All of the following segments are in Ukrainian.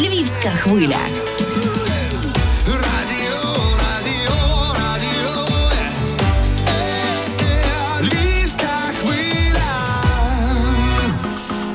Львівська хвиля.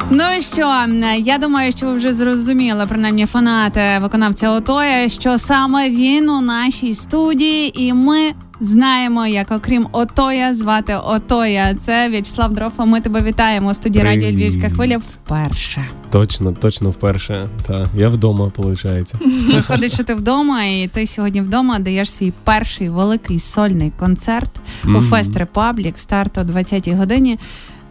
Ну що, я думаю, що ви вже зрозуміли, принаймні фанати виконавця Отоя, що саме він у нашій студії, і ми знаємо, як окрім Отоя звати Отоя. Це В'ячеслав Дрофа. Ми тебе вітаємо у студії Привіт. Радіо Львівська хвиля вперше. Точно, точно вперше. Та я вдома, виходить. Виходить, що ти вдома, і ти сьогодні вдома даєш свій перший великий сольний концерт у Fest Republic. Старт о 20-й годині.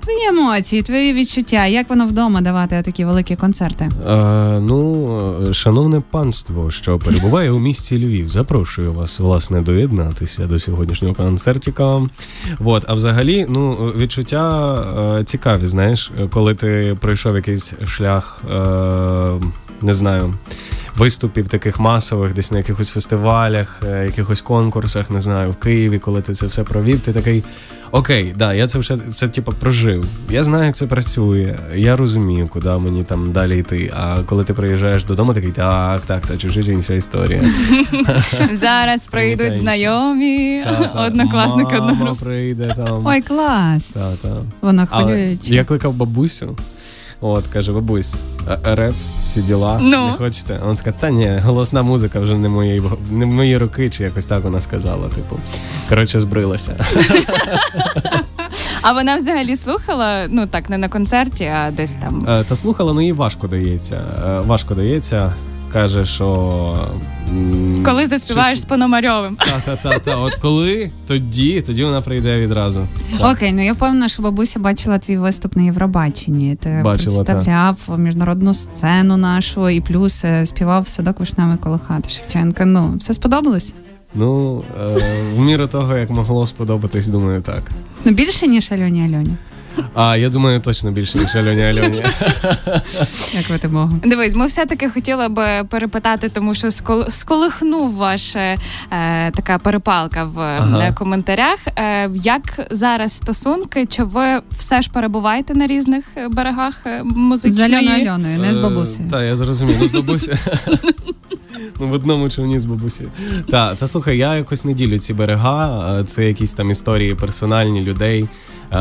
Твої емоції, твої відчуття, як воно вдома давати такі великі концерти? Е, ну, шановне панство, що перебуває у місті Львів, запрошую вас, власне, доєднатися до сьогоднішнього концертіка. Вот, а взагалі, ну, відчуття е, цікаві, знаєш, коли ти пройшов якийсь шлях, е, не знаю. Виступів таких масових, десь на якихось фестивалях, е, якихось конкурсах, не знаю, в Києві, коли ти це все провів, ти такий окей, да, я це вже все типу прожив. Я знаю, як це працює. Я розумію, куди мені там далі йти. А коли ти приїжджаєш додому, такий так, так, це чужа інша історія. Зараз прийдуть знайомі, мама одного. прийде там. Ой, клас! Та-та. Хвилюється. я кликав бабусю. От, каже, бабусь, реп, всі діла, Ну? не хочете? Вона така, та ні, голосна музика вже не мої, не мої роки, чи якось так вона сказала. Типу, коротше, збрилася. А вона взагалі слухала, ну так, не на концерті, а десь там. Е, Та слухала, ну їй важко дається. Е, Важко дається. Каже, що. м, Коли заспіваєш з що- Пономарьовим. Та, та, та, та. От коли, тоді, тоді вона прийде відразу. Окей, ну я впевнена, що бабуся бачила твій виступ на Євробаченні. Ти Бачила, представляв міжнародну сцену нашу і плюс е, співав садок вишневий коло хати Шевченка. Ну, все сподобалось? Ну, е, в міру того, як могло сподобатись, думаю, так. Ну більше ніж Альоні Альоні. А я думаю, точно більше, ніж Альоні Альоні. Дякувати Богу. Дивись, ми все-таки хотіли би перепитати, тому що скол- сколихнув ваша е, така перепалка в Ага. е, коментарях. Е, як зараз стосунки? Чи ви все ж перебуваєте на різних е, берегах е, З? Альоною Альоною, не з бабусею. Так, я зрозумів. Ну, з бабусею. Ну, в одному човні з бабусею. Так, та слухай, я якось не ділю ці берега. Це якісь там історії персональні людей. Е,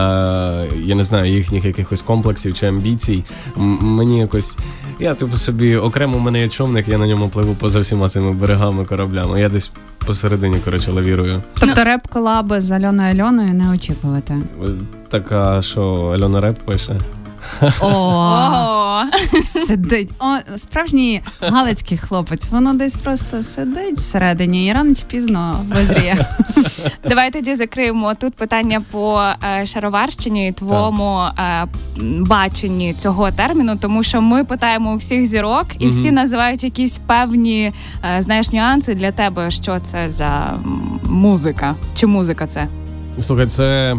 я не знаю їхніх якихось комплексів чи амбіцій. М- Мені якось. Я типу собі окремо в мене є човник, я на ньому пливу поза всіма цими берегами, кораблями. Я десь посередині, коротше, лавірую. Тобто реп колаби з Альоною Альоною не очікувати. Е, Така, що Альона Реп пише. О, сидить. О, справжній галицький хлопець. Воно десь просто сидить всередині і рано чи пізно визріє. давай тоді закриємо тут питання по е, шароварщині, і твоєму е, баченні цього терміну, тому що ми питаємо у всіх зірок, і всі називають якісь певні е, знаєш нюанси для тебе. Що це за музика? Чи музика це? Слухай, це.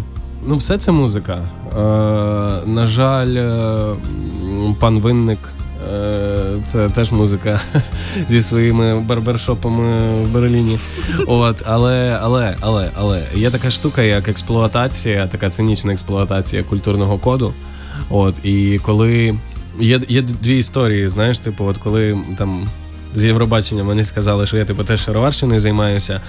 Ну, все це музика. Е, на жаль, е, пан Винник. е, Це теж музика зі своїми барбершопами в Берліні. От, але, але, але, але є така штука, як експлуатація, така цинічна експлуатація культурного коду. От, і коли є, є дві історії, знаєш, типу, от коли там з Євробачення мені сказали, що я типу теж шароварщиною займаюся.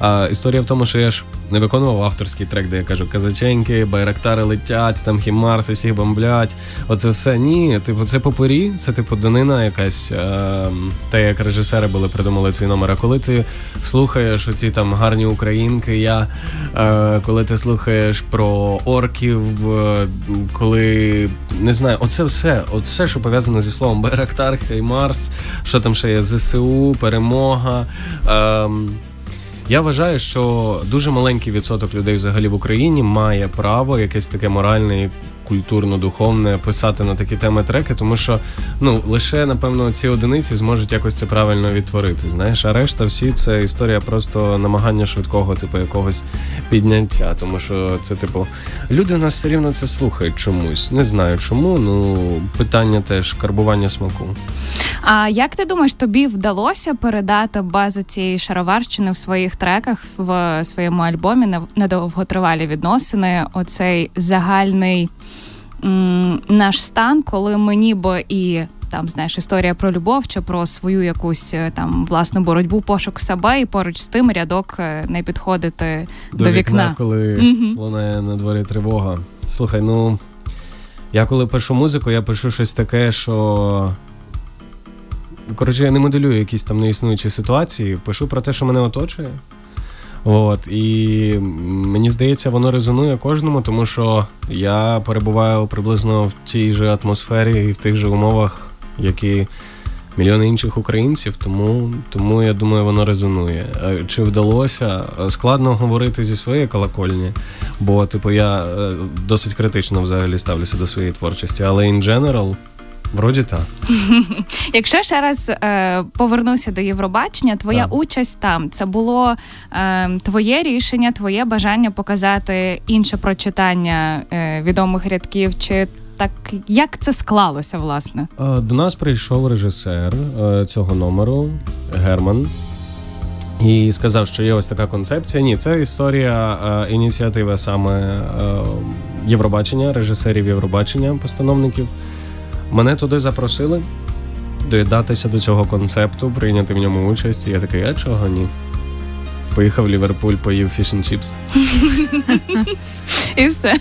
А історія в тому, що я ж не виконував авторський трек, де я кажу казаченьки, байрактари летять, там хімарси всіх бомблять. Оце все ні. Типу, це попорі, це типу данина якась. Е, те, як режисери були придумали цей номер. А коли ти слухаєш оці там гарні українки, я е, коли ти слухаєш про орків, е, коли не знаю, оце все, все, що пов'язане зі словом Байрактар, Хеймарс, що там ще є ЗСУ, перемога. Ем, я вважаю, що дуже маленький відсоток людей взагалі в Україні має право якесь таке моральне культурно-духовне писати на такі теми треки, тому що ну лише напевно ці одиниці зможуть якось це правильно відтворити. Знаєш, а решта всі це історія просто намагання швидкого, типу якогось підняття. Тому що це, типу, люди нас все рівно це слухають чомусь. Не знаю чому. Ну питання теж карбування смаку. А як ти думаєш, тобі вдалося передати базу цієї шароварщини в своїх треках в своєму альбомі на довготривалі відносини? Оцей загальний м- наш стан, коли ми ніби і. Там знаєш історія про любов чи про свою якусь е, там власну боротьбу, пошук себе, і поруч з тим рядок е, не підходити до, до вікна, вікна, коли лунає на дворі тривога. Слухай, ну я коли пишу музику, я пишу щось таке, що. Коротше, я не моделюю якісь там неіснуючі ситуації, пишу про те, що мене оточує. От, і мені здається, воно резонує кожному, тому що я перебуваю приблизно в тій же атмосфері і в тих же умовах, які мільйони інших українців, тому, тому я думаю, воно резонує. Е, Чи вдалося? Е, Складно говорити зі своєї колокольні, бо, типу, я е, досить критично взагалі ставлюся до своєї творчості, але in general, вроді так. Якщо ще раз е, повернуся до Євробачення, твоя Так. участь там це було е, твоє рішення, твоє бажання показати інше прочитання е, відомих рядків, чи так як це склалося, власне? Е, До нас прийшов режисер е, цього номеру Герман. І сказав, що є ось така концепція. Ні, це історія е, ініціативи саме е, Євробачення, режисерів Євробачення, постановників. Мене туди запросили доєднатися до цього концепту, прийняти в ньому участь. І я такий, а чого ні? Поїхав в Ліверпуль, поїв fish'n'chips. І все.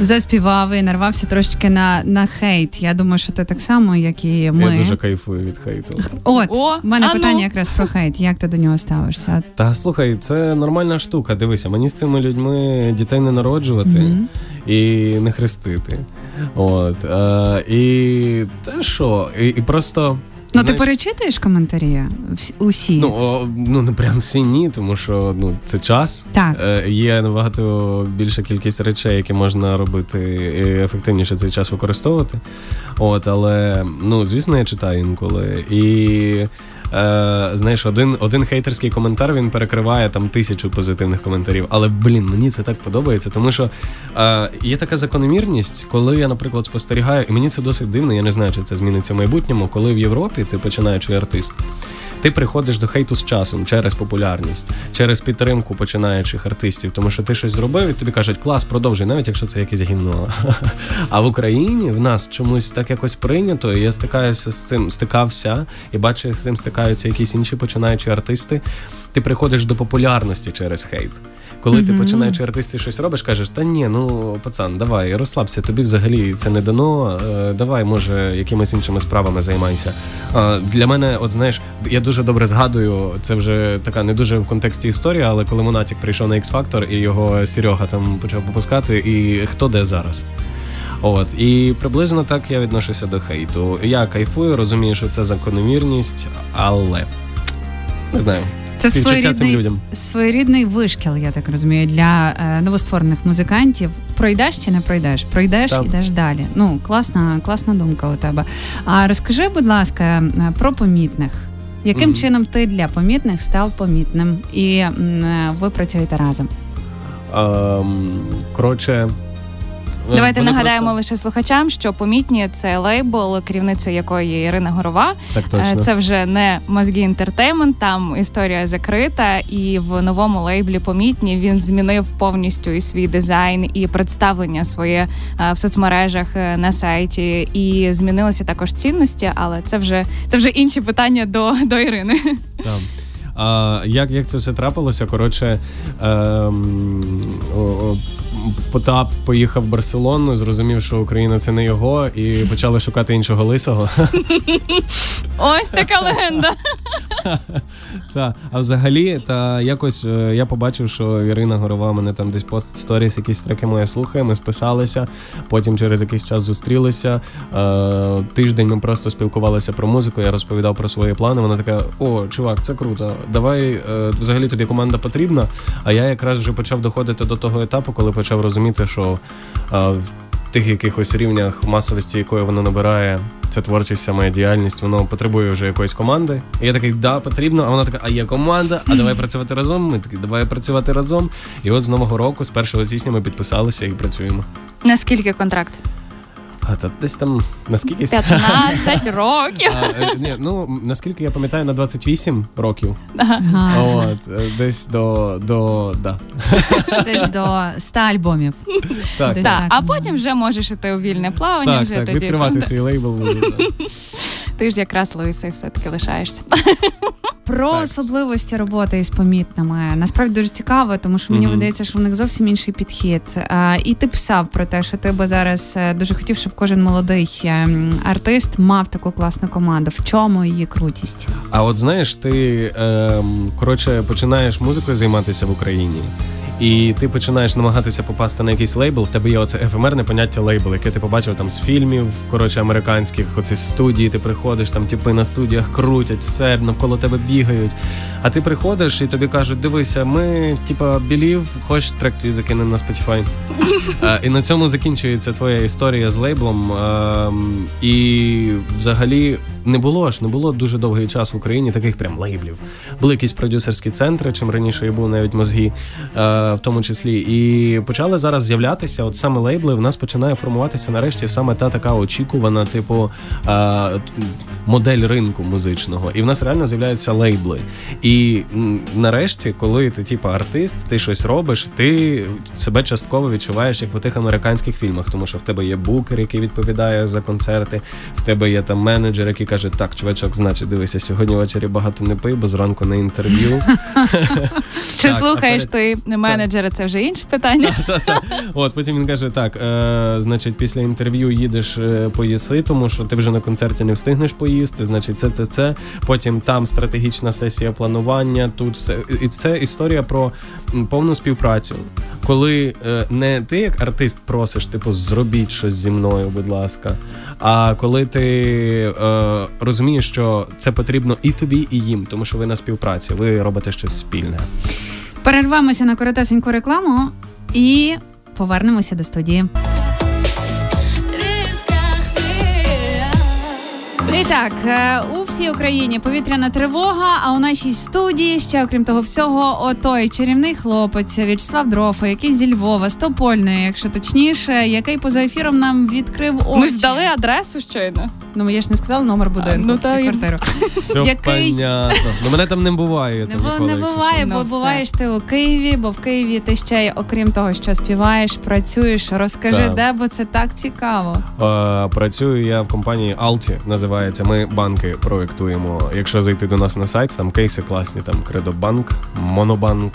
Заспівав і нарвався трошечки на, на хейт. Я думаю, що ти так само, як і ми. Я дуже кайфую від хейту. От О, в мене а ну. питання якраз про хейт. Як ти до нього ставишся? Та слухай, це нормальна штука. Дивися, мені з цими людьми дітей не народжувати Мгм. і не хрестити. От е, і те, що, і, і просто. Ну ти знаєш, перечитуєш коментарі усі? Ну, о, ну не прям всі ні, тому що ну це час. так. Е, є набагато більша кількість речей, які можна робити і ефективніше цей час використовувати. От, але ну звісно, я читаю інколи. І е, знаєш, один, один хейтерський коментар він перекриває там тисячу позитивних коментарів. Але блін, мені це так подобається, тому що е, є така закономірність, коли я, наприклад, спостерігаю, і мені це досить дивно, я не знаю, чи це зміниться в майбутньому, коли в Європі ти починаючий артист. Ти приходиш до хейту з часом через популярність, через підтримку починаючих артистів, тому що ти щось зробив і тобі кажуть, клас, продовжуй, навіть якщо це якесь гімно. А в Україні в нас чомусь так якось прийнято, і я стикаюся з цим, стикався і бачу, з цим стикаються якісь інші починаючі артисти. Ти приходиш до популярності через хейт. Коли ти починаючи артисти щось робиш, кажеш, та ні, ну пацан, давай, розслабся, тобі взагалі це не дано. е, Давай, може, якимись іншими справами займайся. Для мене, от знаєш, я дуже добре згадую, це вже така не дуже в контексті історії, але коли Монатік прийшов на X-Factor і його Серега там почав попускати, і хто де зараз. От і приблизно так я відношуся до хейту. Я кайфую, розумію, що це закономірність, але не знаю. Це своєрідний, людям. своєрідний вишкіл, я так розумію, для е, новостворених музикантів. Пройдеш чи не пройдеш? Пройдеш, Так. ідеш далі. Ну, класна, класна думка у тебе. А розкажи, будь ласка, е, про помітних. Яким Мгм. чином ти для помітних став помітним і м, е, ви працюєте разом? Ем, коротше. Давайте вони нагадаємо просто- лише слухачам, що помітні це лейбл, керівниця якої є Ірина Горова. Так Е, точно. Це вже не Mozgi Entertainment, там історія закрита, і в новому лейблі помітні він змінив повністю і свій дизайн, і представлення своє е, в соцмережах е, на сайті. І змінилися також цінності, але це вже це вже інші питання до, до Ірини. Там. А, як, як це все трапилося? Коротше, о, о, Потап поїхав в Барселону, зрозумів, що Україна це не його, і почали шукати іншого лисого. Ось така легенда. Та, а взагалі, та якось е, я побачив, що Ірина Горова мене там десь пост сторіс, якісь треки моє слухає. Ми списалися, потім через якийсь час зустрілися. Е, Тиждень ми просто спілкувалися про музику. Я розповідав про свої плани. Вона така: О, чувак, це круто. Давай е, взагалі тобі команда потрібна. А я якраз вже почав доходити до того етапу, коли почав розуміти, що е, тих якихось рівнях масовості, якої воно набирає, це творчість, моя діяльність, воно потребує вже якоїсь команди. І я такий, да, потрібно. А вона така, а є команда, а давай працювати разом. Ми такі, давай працювати разом. І от з нового року, з 1 січня, ми підписалися і працюємо. Наскільки контракт? А та десь там наскільки 15 років. А, е, ні, ну наскільки я пам'ятаю, на 28 років. Ага. От е, десь до до да. Десь до 100 альбомів. Так, Десь Так, так. а потім вже можеш іти у вільне плавання. так, вже так, тоді відкривати свій лейбл. ти ж якраз лисий все-таки лишаєшся. Про Так. особливості роботи із помітними насправді дуже цікаво, тому що мені Мгм. видається, що в них зовсім інший підхід. А, і ти писав про те, що ти би зараз е, дуже хотів, щоб кожен молодий е, артист мав таку класну команду. В чому її крутість? А от знаєш, ти ем, коротше починаєш музикою займатися в Україні. І ти починаєш намагатися попасти на якийсь лейбл. В тебе є оце ефемерне поняття лейбл, яке ти побачив там з фільмів, коротше, американських, оці студії. Ти приходиш, там типи на студіях крутять, все навколо тебе бігають. А ти приходиш і тобі кажуть: дивися, ми, типа, білів, хочеш трек твій закинемо на Spotify. І на цьому закінчується твоя історія з лейблом. І взагалі не було ж, не було дуже довгий час в Україні таких прям лейблів. Були якісь продюсерські центри, чим раніше і був навіть мозги, е, в тому числі. І почали зараз з'являтися, от саме лейбли, в нас починає формуватися нарешті саме та така очікувана, типу, е, модель ринку музичного. І в нас реально з'являються лейбли. І нарешті, коли ти, типу, артист, ти щось робиш, ти себе частково відчуваєш як в тих американських фільмах, тому що в тебе є букер, який відповідає за концерти, в тебе є там менеджер, який каже: Так, чувачок, значить, дивися, сьогодні ввечері багато не пий, бо зранку на інтерв'ю. Чи слухаєш ти менеджера? Це вже інше питання. От потім він каже: так, е, значить, після інтерв'ю їдеш е, поїси, тому що ти вже на концерті не встигнеш поїсти. Значить, це, це, це. Потім там стратегічна сесія планування. Тут все і це історія про повну співпрацю. Коли е, не ти як артист просиш, типу, зробіть щось зі мною, будь ласка. А коли ти е, розумієш, що це потрібно і тобі, і їм, тому що ви на співпраці, ви робите щось спільне. Перервемося на коротесеньку рекламу і повернемося до студії. І так, е, у всій Україні повітряна тривога. А у нашій студії ще, окрім того всього, отой чарівний хлопець В'ячеслав Дрофа, який зі Львова, з Топольної, якщо точніше, який поза ефіром нам відкрив очі. Ми здали адресу щойно. Ну я ж не сказала номер будинку ну, та і квартиру. Все Який- понятно. Ну мене там не буває. Не, там не буває, бо Ну, буваєш ти у Києві, бо в Києві ти ще й, окрім того, що співаєш, працюєш. Розкажи, Так. де, бо це так цікаво. Е, Працюю я в компанії Alti, називається. Ми банки проєктуємо. Якщо зайти до нас на сайт, там кейси класні, там Кредобанк, Монобанк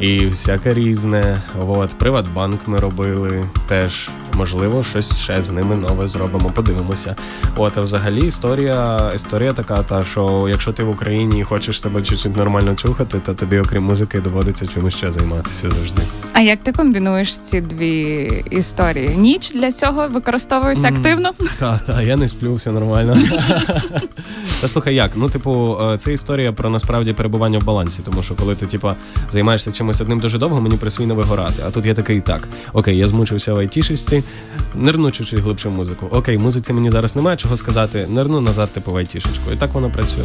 і всяке різне. От, Приватбанк ми робили теж. Можливо, щось ще з ними нове зробимо, подивимося. От, а взагалі історія, історія така, та що якщо ти в Україні і хочеш себе чуть-чуть нормально чухати, то тобі, окрім музики, доводиться чимось ще займатися завжди. А як ти комбінуєш ці дві історії? Ніч для цього використовується Мгм. активно? Та, та, я не сплю, все нормально. Та слухай, як? Ну, типу, е, це історія про насправді перебування в балансі, тому що коли ти, типу, займаєшся чимось одним дуже довго, мені присвійно вигорати. А тут я такий так. Окей, я змучився в айтішечці, нирну чуть-чуть глибше в музику. Окей, музиці мені зараз немає чого сказати, нирну назад, типу, в айтішечку. І так воно працює.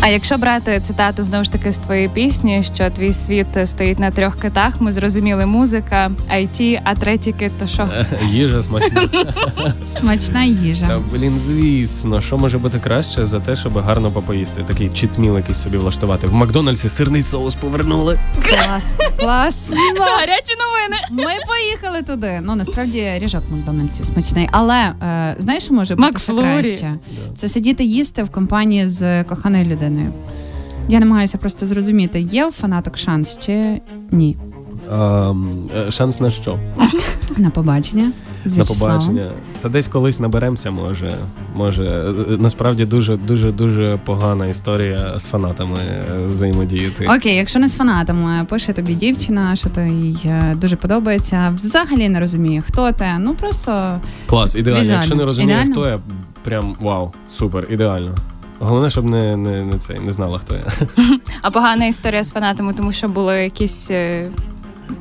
А якщо брати цитату знову ж таки з твоєї пісні, що твій світ стоїть на трьох китах, ми зрозуміли музика, IT, а третій кит то що? Е, Їжа смачна. Смачна їжа. Та, блін, звісно, що може бути краще за те, щоб гарно попоїсти. Такий читміл якийсь собі влаштувати. В Макдональдсі сирний соус повернули. Клас, клас. Гарячі новини. Ми поїхали туди. Ну насправді ріжок в Макдональдсі смачний. Але е, знаєш, що може бути ще краще? Це сидіти їсти в компанії з коханою людиною. Я намагаюся просто зрозуміти, є у фанаток шанс чи ні. Ем, е, шанс на що? На побачення. На побачення. Та десь колись наберемося, може. Може, Е, насправді дуже дуже дуже погана історія з фанатами е, взаємодіяти. Окей, якщо не з фанатами, пише тобі дівчина, що то їй е, дуже подобається. Взагалі не розуміє, хто те. Ну просто Клас, ідеально. Візуально. Якщо не розуміє, Ідеально? хто я, прям вау, супер, ідеально. Головне, щоб не, не, не, цей, не знала, хто я. А погана історія з фанатами, тому що були якісь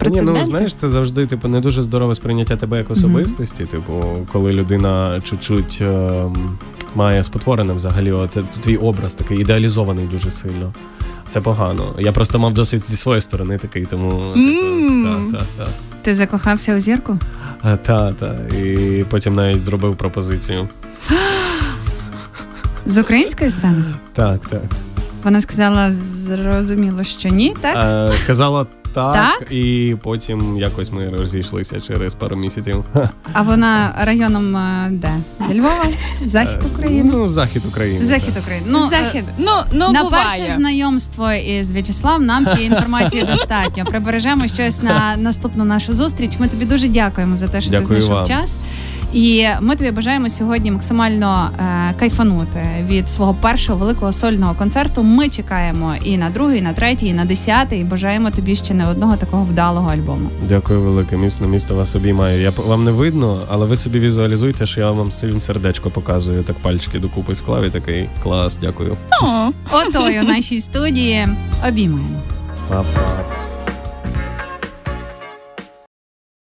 е, Ні, ну знаєш, це завжди типу не дуже здорове сприйняття тебе як особистості. Типу, коли людина чуть-чуть ем, має спотворене взагалі, от, е, твій образ такий ідеалізований дуже сильно. Це погано. Я просто мав досвід зі своєї сторони такий, тому типу, та, та, та. ти закохався у зірку? А, та, та. І потім навіть зробив пропозицію. З української сцени? Так, так. Вона сказала зрозуміло, що ні, так? Е, казала так, Так? і потім якось ми розійшлися через пару місяців. А вона районом е, де? Зі Львова? Захід Е, України? Ну, захід України. Захід так. України. Ну, е, Захід. Ну, ну на буває. перше знайомство із В'ячеславом нам цієї інформації достатньо. Прибережемо щось на наступну нашу зустріч. Ми тобі дуже дякуємо за те, що Дякую ти знайшов вам. час. І ми тобі бажаємо сьогодні максимально е, кайфанути від свого першого великого сольного концерту. Ми чекаємо і на другий, і на третій, і на десятий. І бажаємо тобі ще не одного такого вдалого альбому. Дякую велике, міцно місто вас обіймаю. Я вам не видно, але ви собі візуалізуйте, що я вам сильне сердечко показую. Так пальчики докупи склав і такий клас, дякую. О. Отою нашій студії обіймаємо. Па-па.